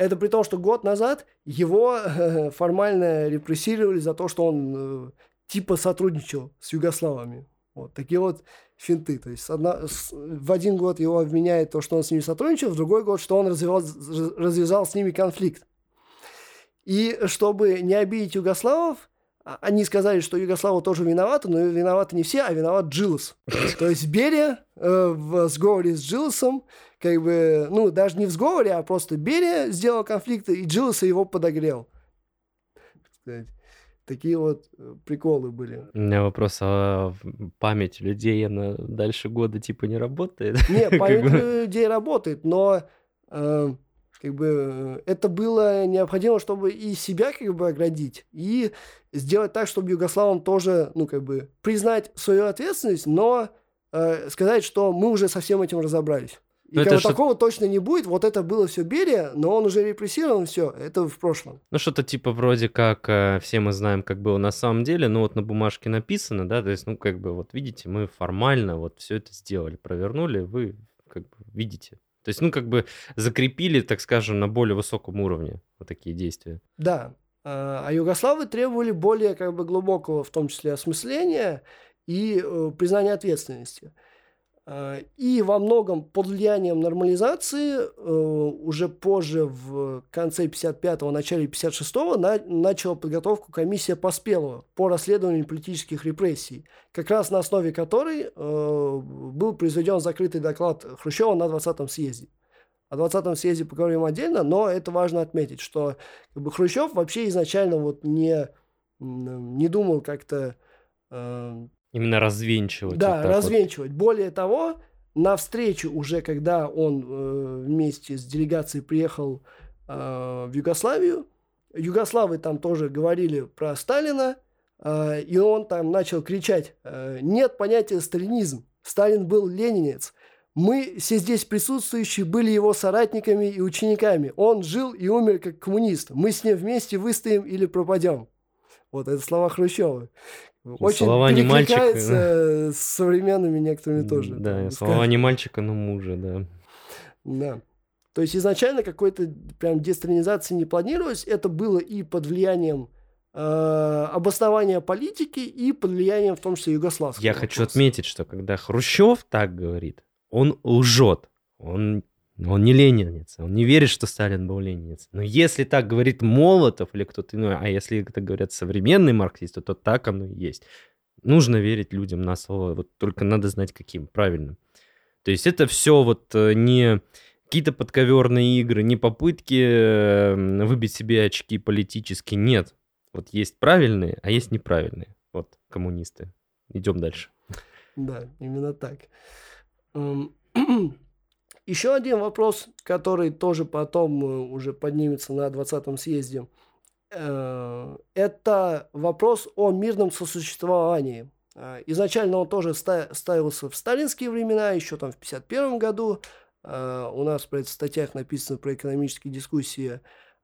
Это при том, что год назад его э, формально репрессировали за то, что он э, типа сотрудничал с югославами. Вот такие вот финты. То есть одна, с, в один год его обвиняет то, что он с ними сотрудничал, в другой год, что он развязал, развязал с ними конфликт. И чтобы не обидеть югославов, они сказали, что Югославы тоже виноваты, но виноваты не все, а виноват Джилос. То есть Берия э, в сговоре с Джилосом, как бы, ну, даже не в сговоре, а просто Берия сделал конфликт, и Джилоса его подогрел. Такие вот э, приколы были. У меня вопрос, а память людей, она дальше года типа не работает? Не, память людей работает, но... Э, как бы это было необходимо, чтобы и себя как бы оградить, и сделать так, чтобы югославам тоже, ну, как бы, признать свою ответственность, но э, сказать, что мы уже со всем этим разобрались. И но когда такого точно не будет, вот это было все Берия, но он уже репрессирован, все, это в прошлом. Ну, что-то типа вроде как э, все мы знаем, как было на самом деле, но вот на бумажке написано, да, то есть, ну, как бы, вот видите, мы формально вот все это сделали, провернули, вы как бы видите, то есть, ну, как бы закрепили, так скажем, на более высоком уровне вот такие действия. Да. А, а югославы требовали более как бы глубокого, в том числе, осмысления и э, признания ответственности. А, и во многом под влиянием нормализации э, уже позже, в конце 55-го, начале 56-го, на, начала подготовку комиссия Поспелова по расследованию политических репрессий, как раз на основе которой э, был произведен закрытый доклад Хрущева на 20-м съезде. О 20-м съезде поговорим отдельно, но это важно отметить, что как бы, Хрущев вообще изначально вот не не думал как-то... Именно развенчивать. Да, вот развенчивать. Вот. Более того, на встречу уже, когда он э, вместе с делегацией приехал э, в Югославию, югославы там тоже говорили про Сталина, э, и он там начал кричать, э, нет понятия сталинизм, Сталин был ленинец. Мы, все здесь присутствующие, были его соратниками и учениками. Он жил и умер как коммунист. Мы с ним вместе выстоим или пропадем. Вот это слова Хрущева. Очень слова не мальчика. с современными некоторыми тоже. Да, там, слова не мальчика, но мужа, да. Да. То есть изначально какой-то прям десталинизации не планировалось. Это было и под влиянием э, обоснования политики, и под влиянием в том числе югославского. Я вопроса. хочу отметить, что когда Хрущев так говорит, он лжет. Он он не ленинец, он не верит, что Сталин был ленинец. Но если так говорит Молотов или кто-то иной, а если это говорят современные марксисты, то так оно и есть. Нужно верить людям на слово, вот только надо знать каким, правильным. То есть это все вот э, не какие-то подковерные игры, не попытки э, выбить себе очки политически, нет. Вот есть правильные, а есть неправильные. Вот коммунисты. Идем дальше. Да, именно так. Еще один вопрос, который тоже потом э, уже поднимется на 20-м съезде, э, это вопрос о мирном сосуществовании. Э, изначально он тоже ставился в сталинские времена, еще там в 1951 году. У нас в статьях написано про экономические дискуссии,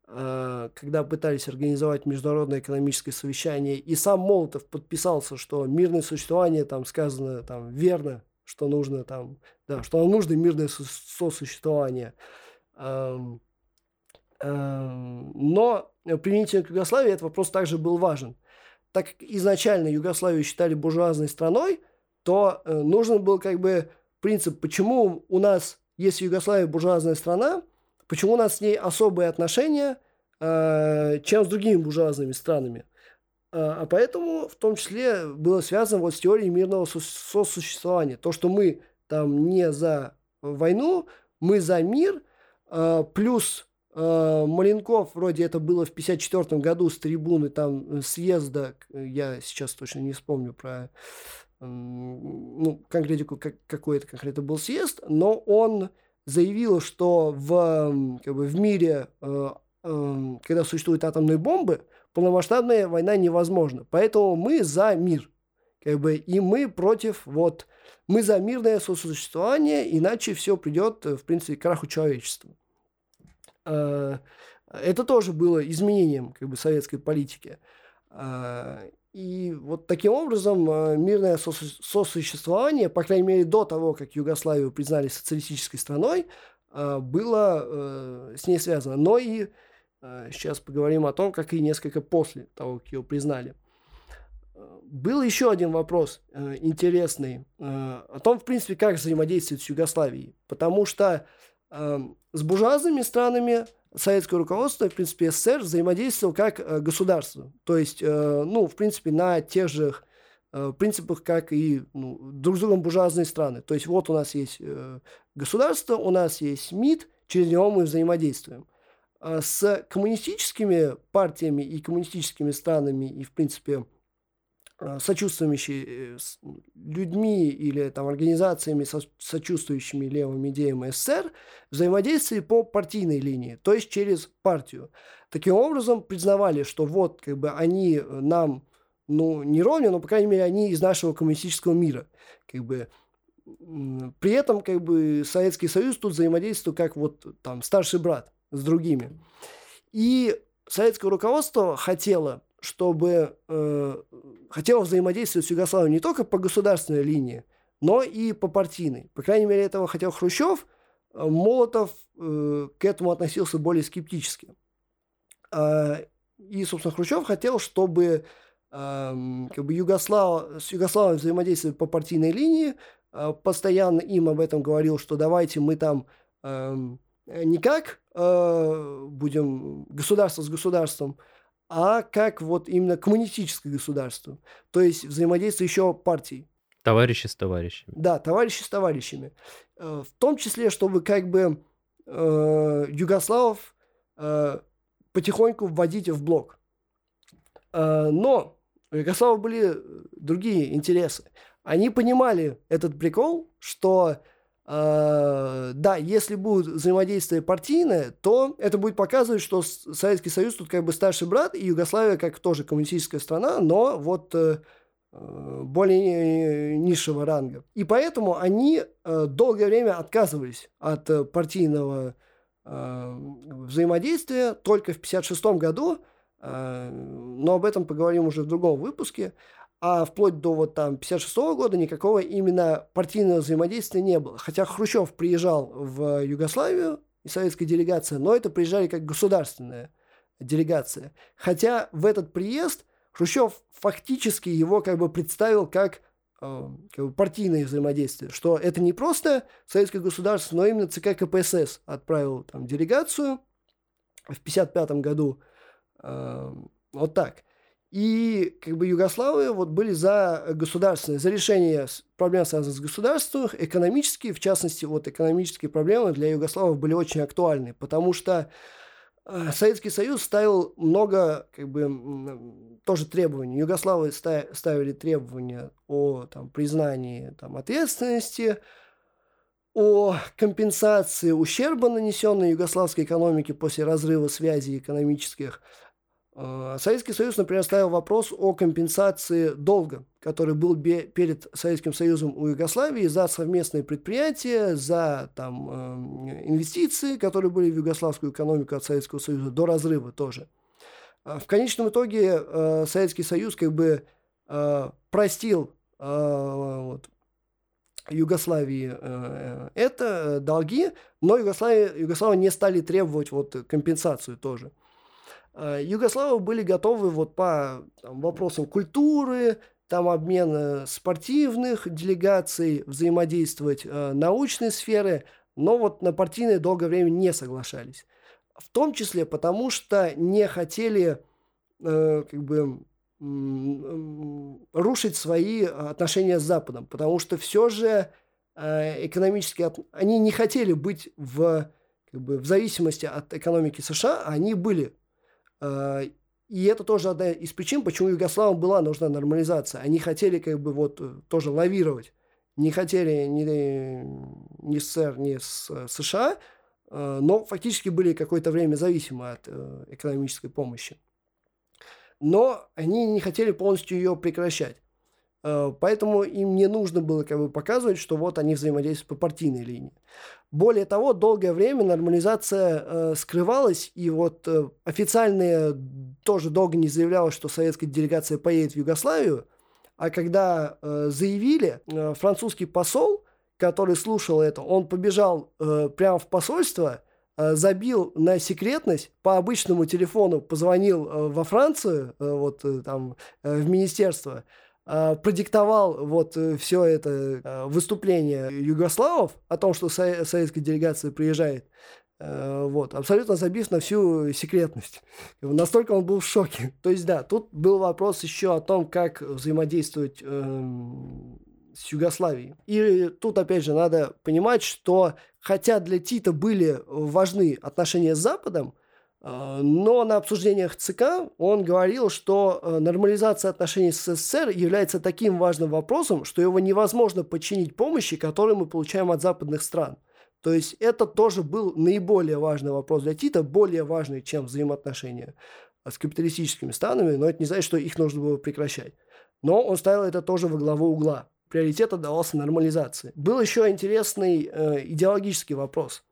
когда пытались организовать международное экономическое совещание, и сам Молотов подписался, что мирное существование, там сказано там верно, что нужно там, да, что нам нужно мирное сосуществование. Но применительно к Югославии этот вопрос также был важен. Так как изначально Югославию считали буржуазной страной, то э, нужен был как бы принцип, почему у нас, если Югославия буржуазная страна, почему у нас с ней особые отношения, э, чем с другими буржуазными странами – а, а поэтому в том числе было связано вот с теорией мирного сосуществования. То, что мы там не за войну, мы за мир, а, плюс а, Маленков, вроде это было в 54 году с трибуны там съезда, я сейчас точно не вспомню про ну, конкретику, как, какой это конкретно был съезд, но он заявил, что в, как бы, в мире, когда существуют атомные бомбы, полномасштабная война невозможна. Поэтому мы за мир. Как бы, и мы против, вот, мы за мирное сосуществование, иначе все придет, в принципе, к краху человечества. А, это тоже было изменением как бы, советской политики. А, и вот таким образом а, мирное сосуществование, по крайней мере до того, как Югославию признали социалистической страной, было э, с ней связано. Но и Э, сейчас поговорим о том, как и несколько после того, как его признали. Э, был еще один вопрос э, интересный о том, в принципе, как взаимодействовать с Югославией. Потому что с буржуазными странами советское руководство, в принципе, СССР взаимодействовал как государство. То есть, ну, в принципе, на тех же принципах, как и ну, друг с другом буржуазные страны. То есть, вот у нас есть государство, у нас есть МИД, через него мы взаимодействуем. А, с коммунистическими партиями и коммунистическими странами и, в принципе, а, сочувствующими э, людьми или там, организациями, сочувствующими левым идеям СССР, взаимодействовали по партийной линии, то есть через партию. Таким образом, признавали, что вот как бы они нам ну, не ровня, но, по крайней мере, они из нашего коммунистического мира. Как бы, при этом как бы Советский Союз тут взаимодействует как вот там старший брат с другими. И советское руководство хотело, чтобы э, хотело взаимодействовать с Югославией не только по государственной линии, но и по партийной. По крайней мере, этого хотел Хрущев. Молотов э, к этому относился более скептически. Э, и, собственно, Хрущев хотел, чтобы э, как бы Югослав, с Югославией взаимодействовать по партийной линии. Э, постоянно им об этом говорил, что давайте мы там э, не как э, будем государство с государством, а как вот именно коммунистическое государство. То есть взаимодействие еще партий. Товарищи с товарищами. Да, товарищи с товарищами. Э, в том числе, чтобы как бы э, югославов э, потихоньку вводить в блок. Э, но у Югославов были другие интересы. Они понимали этот прикол, что да, если будет взаимодействие партийное, то это будет показывать, что Советский Союз тут как бы старший брат, и Югославия как тоже коммунистическая страна, но вот э, более низшего ранга. И поэтому они э, долгое время отказывались от э, партийного э, взаимодействия. Только в 1956 году, э, но об этом поговорим уже в другом выпуске, а вплоть до вот там 56 года никакого именно партийного взаимодействия не было. Хотя Хрущев приезжал в Югославию и советская делегация, но это приезжали как государственная делегация. Хотя в этот приезд Хрущев фактически его как бы представил как, э, как бы партийное взаимодействие, что это не просто советское государство, но именно ЦК КПСС отправил там делегацию в 1955 году. Э, вот так. И как бы Югославы вот были за государственное, за решение проблем, связанных с государством, экономические, в частности, вот экономические проблемы для югославов были очень актуальны, потому что э, Советский Союз ставил много, как бы, тоже требований. Югославы ставили требования о там, признании там, ответственности, о компенсации ущерба, нанесенной югославской экономике после разрыва связей экономических – Советский Союз, например, ставил вопрос о компенсации долга, который был перед Советским Союзом у Югославии за совместные предприятия, за там, э, инвестиции, которые были в югославскую экономику от Советского Союза, до разрыва тоже. Э, в конечном итоге Советский Союз как бы простил вот, Югославии это долги, но Югославия, Югославия не стали требовать вот компенсацию тоже. Э, Югославы были готовы вот по там, вопросам культуры, там обмена спортивных делегаций, взаимодействовать э, научной сферы, но вот на партийное долгое время не соглашались. В том числе потому, что не хотели э, как бы рушить свои отношения с Западом, потому что все же э, экономически они не хотели быть в, как бы, в зависимости от экономики США, они были и это тоже одна из причин, почему Югославам была нужна нормализация. Они хотели как бы вот э, тоже лавировать. Не хотели ни, ни СССР, ни с э, США, но фактически были какое-то время зависимы от экономической помощи. Но они не хотели полностью ее прекращать. Э, поэтому им не нужно было как бы показывать, что вот они взаимодействуют по партийной линии. Более того, долгое время нормализация э, скрывалась, и вот э, официально тоже долго не заявлялось, что советская делегация поедет в Югославию, а когда э, заявили, э, французский посол, который слушал это, он побежал э, прямо в посольство, э, забил на секретность, по обычному телефону позвонил э, во Францию, э, вот э, там э, в министерство, продиктовал вот э, все это э, выступление югославов о том, что советская делегация приезжает, вот, абсолютно забив на всю секретность. Настолько он был в шоке. То есть, да, тут был вопрос еще о том, как взаимодействовать эм, с Югославией. И тут, опять же, надо понимать, что хотя для Тита были важны отношения с Западом, а, но на обсуждениях ЦК он говорил, что э, нормализация отношений с СССР является таким важным вопросом, что его невозможно подчинить помощи, которую мы получаем от западных стран. То есть это тоже был наиболее важный вопрос для Тита, более важный, чем взаимоотношения с капиталистическими странами, но это не значит, что их нужно было прекращать. Но он ставил это тоже во главу угла. Приоритет отдавался нормализации. Был еще интересный э, идеологический вопрос.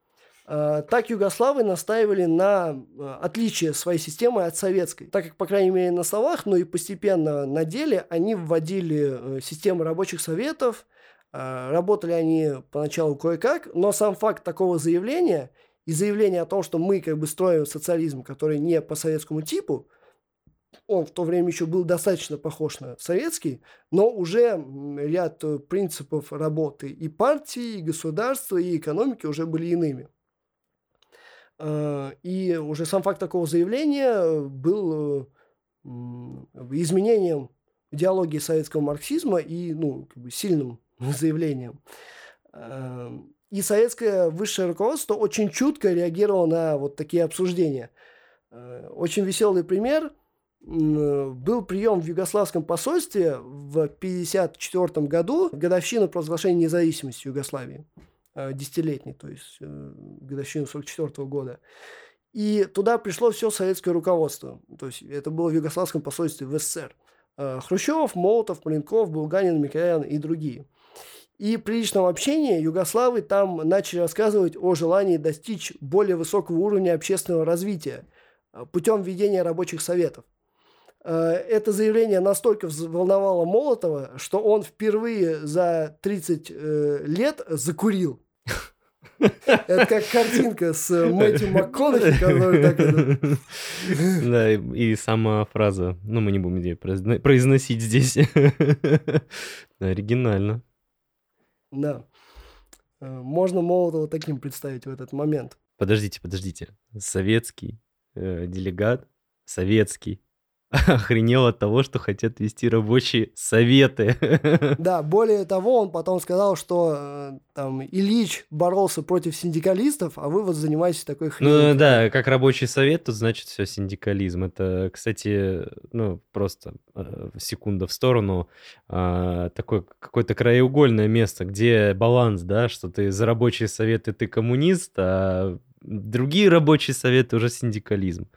Э, так югославы настаивали на э, отличие своей системы от советской, так как, по крайней мере, на словах, но и постепенно на деле они вводили э, систему рабочих советов, работали они поначалу кое-как, но сам факт такого заявления и заявление о том, что мы как бы строим социализм, который не по советскому типу, он в то время еще был достаточно похож на советский, но уже ряд принципов работы и партии, и государства, и экономики уже были иными. Э, и уже сам факт такого заявления был э, изменением идеологии советского марксизма и ну, как бы сильным заявлением. Э, и советское высшее руководство очень чутко реагировало на вот такие обсуждения. Очень веселый пример. был прием в югославском посольстве в 1954 году, годовщина провозглашения независимости Югославии, десятилетний, то есть э, годовщину 1944 года. И туда пришло все советское руководство. То есть это было в югославском посольстве в СССР. Э, Хрущев, Молотов, Маленков, Булганин, Микоян и другие. И при личном общении югославы там начали рассказывать о желании достичь более высокого уровня общественного развития путем введения рабочих советов. Э, это заявление настолько взволновало Молотова, что он впервые за 30 э, лет закурил. Это как картинка с Мэтью МакКонахи, который так... Да, и сама фраза, ну, мы не будем ее произносить здесь. Оригинально. Да. Э, можно Молотова таким представить в этот момент. Подождите, подождите. Советский делегат, советский охренел от того, что хотят вести рабочие советы. Да, более того, он потом сказал, что э, там Ильич боролся против синдикалистов, а вы вот занимаетесь такой хренью. Ну да, как рабочий совет, тут значит все синдикализм. Это, кстати, ну просто э, секунда в сторону, э, такое какое-то краеугольное место, где баланс, да, что ты за рабочие советы ты коммунист, а другие рабочие советы уже синдикализм.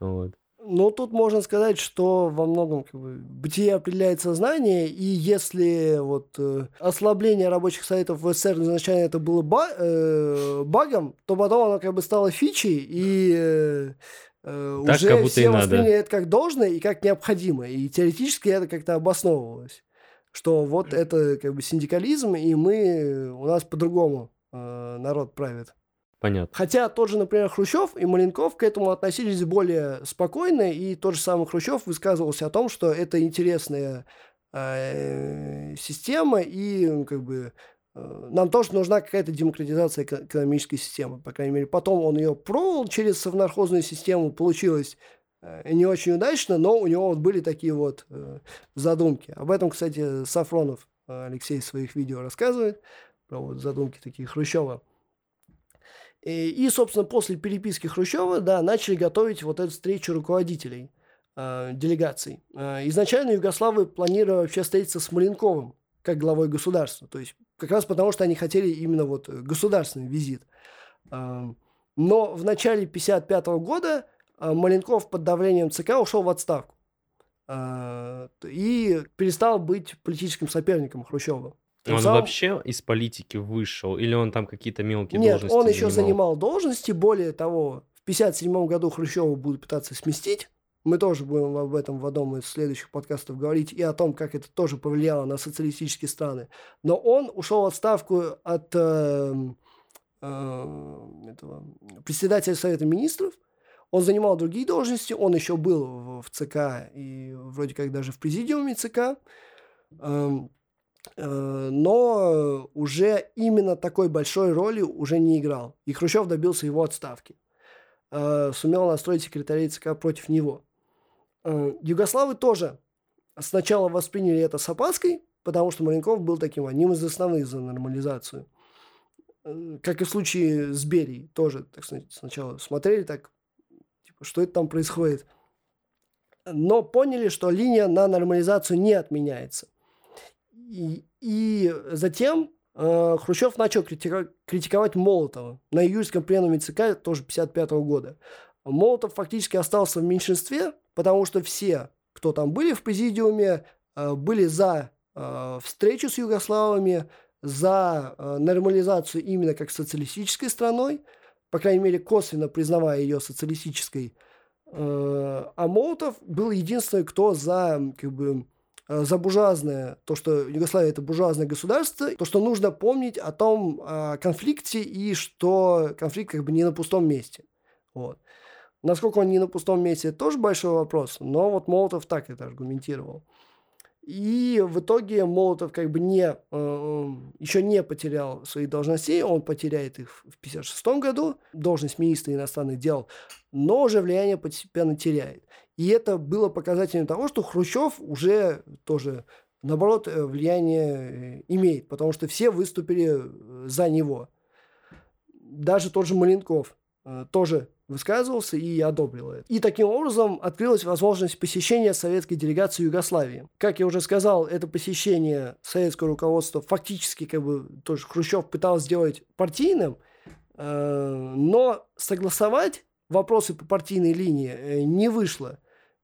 Вот. Ну, тут можно сказать, что во многом как бы, бытие определяет сознание, и если вот э, ослабление рабочих советов в СССР изначально это было ба- э, багом, то потом оно как бы стало фичей, и э, э так, уже все восприняли это как должное и как необходимое, и теоретически это как-то обосновывалось, что вот это как бы синдикализм, и мы, у нас по-другому э, народ правит. Понятно. Хотя тот же, например, Хрущев и Маленков к этому относились более спокойно, и тот же самый Хрущев высказывался о том, что это интересная э, система, и как бы э, нам тоже нужна какая-то демократизация экономической системы. По крайней мере, потом он ее пробовал через совнархозную систему, получилось э, не очень удачно, но у него вот были такие вот э, задумки. Об этом, кстати, Сафронов э, Алексей в своих видео рассказывает, про вот задумки такие Хрущева. И, собственно, после переписки Хрущева, да, начали готовить вот эту встречу руководителей э, делегаций. Э, изначально югославы планировали вообще встретиться с Маленковым как главой государства. То есть как раз потому, что они хотели именно вот государственный визит. Э, но в начале 1955 года э, Маленков под давлением ЦК ушел в отставку э, и перестал быть политическим соперником Хрущева. Он сам... вообще из политики вышел? Или он там какие-то мелкие Нет, должности он еще занимал должности. Более того, в 1957 году Хрущева будут пытаться сместить. Мы тоже будем об этом в одном из следующих подкастов говорить и о том, как это тоже повлияло на социалистические страны. Но он ушел в отставку от э, э, этого, председателя Совета Министров. Он занимал другие должности. Он еще был в, в ЦК и вроде как даже в президиуме ЦК. Э, но уже именно такой большой роли уже не играл. И Хрущев добился его отставки. Э, сумел настроить секретарей ЦК против него. Э, югославы тоже сначала восприняли это с опаской, потому что Маленков был таким одним из основных за нормализацию. Как и в случае с Берией, тоже так сначала смотрели так, типа, что это там происходит. Но поняли, что линия на нормализацию не отменяется. И, затем э, Хрущев начал критика- критиковать Молотова на июльском пленуме ЦК тоже 1955 года. Молотов фактически остался в меньшинстве, потому что все, кто там были в президиуме, э, были за э, встречу с югославами, за э, нормализацию именно как социалистической страной, по крайней мере, косвенно признавая ее социалистической. Э, а Молотов был единственный, кто за как бы, за буржуазное, то, что Югославия это буржуазное государство, то, что нужно помнить о том о конфликте и что конфликт как бы не на пустом месте. Вот. Насколько он не на пустом месте, тоже большой вопрос, но вот Молотов так это аргументировал. И в итоге Молотов как бы не, э, еще не потерял свои должности, он потеряет их в 1956 году, должность министра иностранных дел, но уже влияние постепенно теряет. И это было показателем того, что Хрущев уже тоже, наоборот, э, влияние э, имеет, потому что все выступили за него. Даже тот же Маленков тоже высказывался и одобрил это. И таким образом открылась возможность посещения советской делегации Югославии. Как я уже сказал, это посещение советского руководства фактически как бы тоже Хрущев пытался сделать партийным, э, но согласовать вопросы по партийной линии э, не вышло.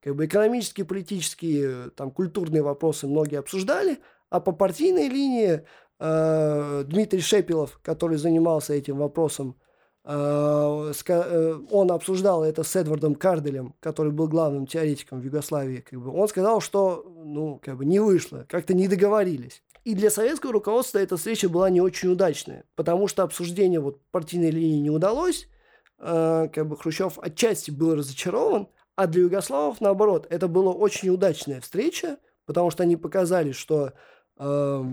Как бы экономические, политические, там, культурные вопросы многие обсуждали, а по партийной линии э, Дмитрий Шепелов, который занимался этим вопросом, э, э, он обсуждал это с Эдвардом Карделем, который был главным теоретиком в Югославии. Как бы. Он сказал, что ну, как бы не вышло, как-то не договорились. И для советского руководства эта встреча была не очень удачная, потому что обсуждение вот партийной линии не удалось, э, как бы Хрущев отчасти был разочарован, а для югославов, наоборот, это была очень удачная встреча, потому что они показали, что э,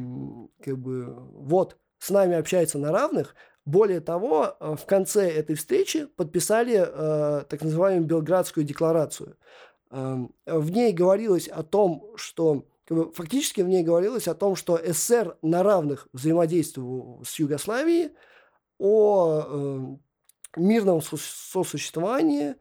как бы вот с нами общается на равных. Более того, э, в конце этой встречи подписали э, так называемую Белградскую декларацию. Э, в ней говорилось о том, что как бы, фактически в ней говорилось о том, что СССР на равных взаимодействовал с Югославией, о э, мирном сосуществовании,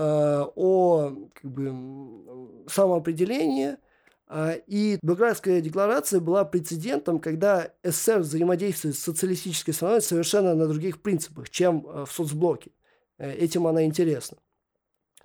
о как бы, самоопределении – а, и Белградская декларация была прецедентом, когда СССР взаимодействует с социалистической страной совершенно на других принципах, чем э, в соцблоке. Э, этим она интересна.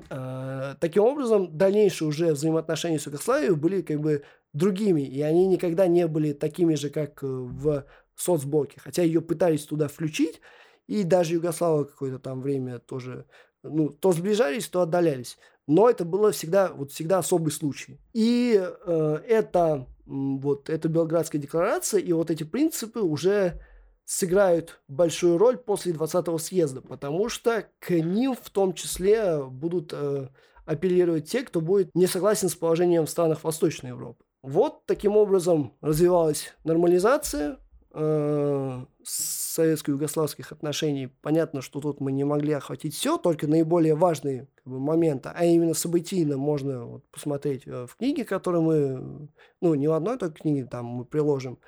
Таким образом, дальнейшие уже взаимоотношения с Югославией были как бы другими, и они никогда не были такими же, как э, в соцблоке. Хотя ее пытались туда включить, и даже Югославы какое-то там время тоже ну, то сближались, то отдалялись но это было всегда, вот всегда особый случай. И э, это, вот, эта Белградская декларация и вот эти принципы уже сыграют большую роль после 20-го съезда, потому что к ним в том числе будут э, апеллировать те, кто будет не согласен с положением в странах Восточной Европы. Вот таким образом развивалась нормализация, советско-югославских отношений. Понятно, что тут мы не могли охватить все, только наиболее важные как бы, моменты, а именно событийно можно вот, посмотреть э, в книге, которую мы, ну, не в одной только книге, там мы приложим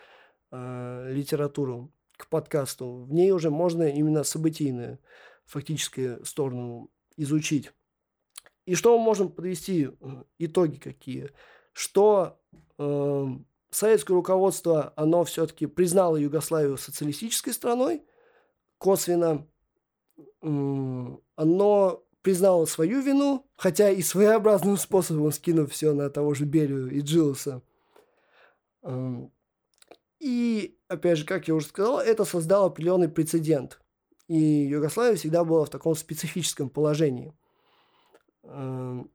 э, литературу к подкасту, в ней уже можно именно событийную фактическую сторону изучить. И что мы можем подвести э, итоги какие? Что э, советское руководство, оно все-таки признало Югославию социалистической страной, косвенно. Оно признало свою вину, хотя и своеобразным способом скинув все на того же Берию и Джилса. И, опять же, как я уже сказал, это создало определенный прецедент. И Югославия всегда была в таком специфическом положении – Эм,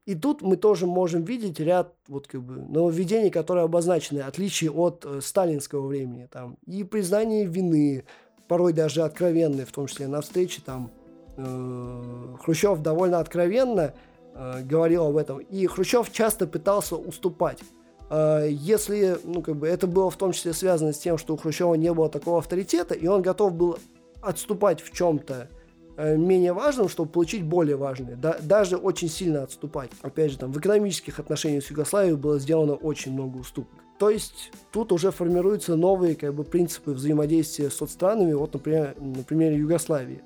и тут мы тоже можем видеть ряд вот как бы нововведений, которые обозначены, отличие от э, сталинского времени. Там, и признание вины, порой даже откровенные, в том числе на встрече там э, Хрущев довольно откровенно э, говорил об этом. И Хрущев часто пытался уступать. Э, если, ну, как бы, это было в том числе связано с тем, что у Хрущева не было такого авторитета, и он готов был отступать в чем-то, менее важным, чтобы получить более важное. Да, даже очень сильно отступать. Опять же, там в экономических отношениях с Югославией было сделано очень много уступок. То есть тут уже формируются новые как бы, принципы взаимодействия с соцстранами, вот, например, на примере Югославии.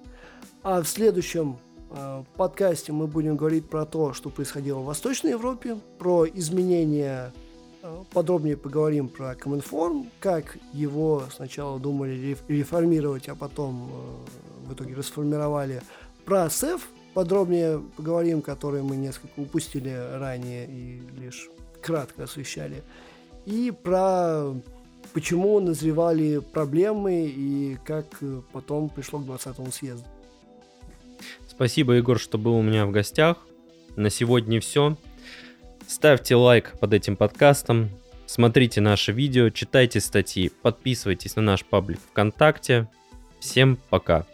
А в следующем э, подкасте мы будем говорить про то, что происходило в Восточной Европе, про изменения э, подробнее поговорим про Коминформ, как его сначала думали реформировать, а потом э, в итоге расформировали. Про СЭФ подробнее поговорим, которые мы несколько упустили ранее и лишь кратко освещали. И про почему назревали проблемы и как потом пришло к 20-му съезду. Спасибо, Егор, что был у меня в гостях. На сегодня все. Ставьте лайк под этим подкастом, смотрите наше видео, читайте статьи, подписывайтесь на наш паблик ВКонтакте. Всем пока!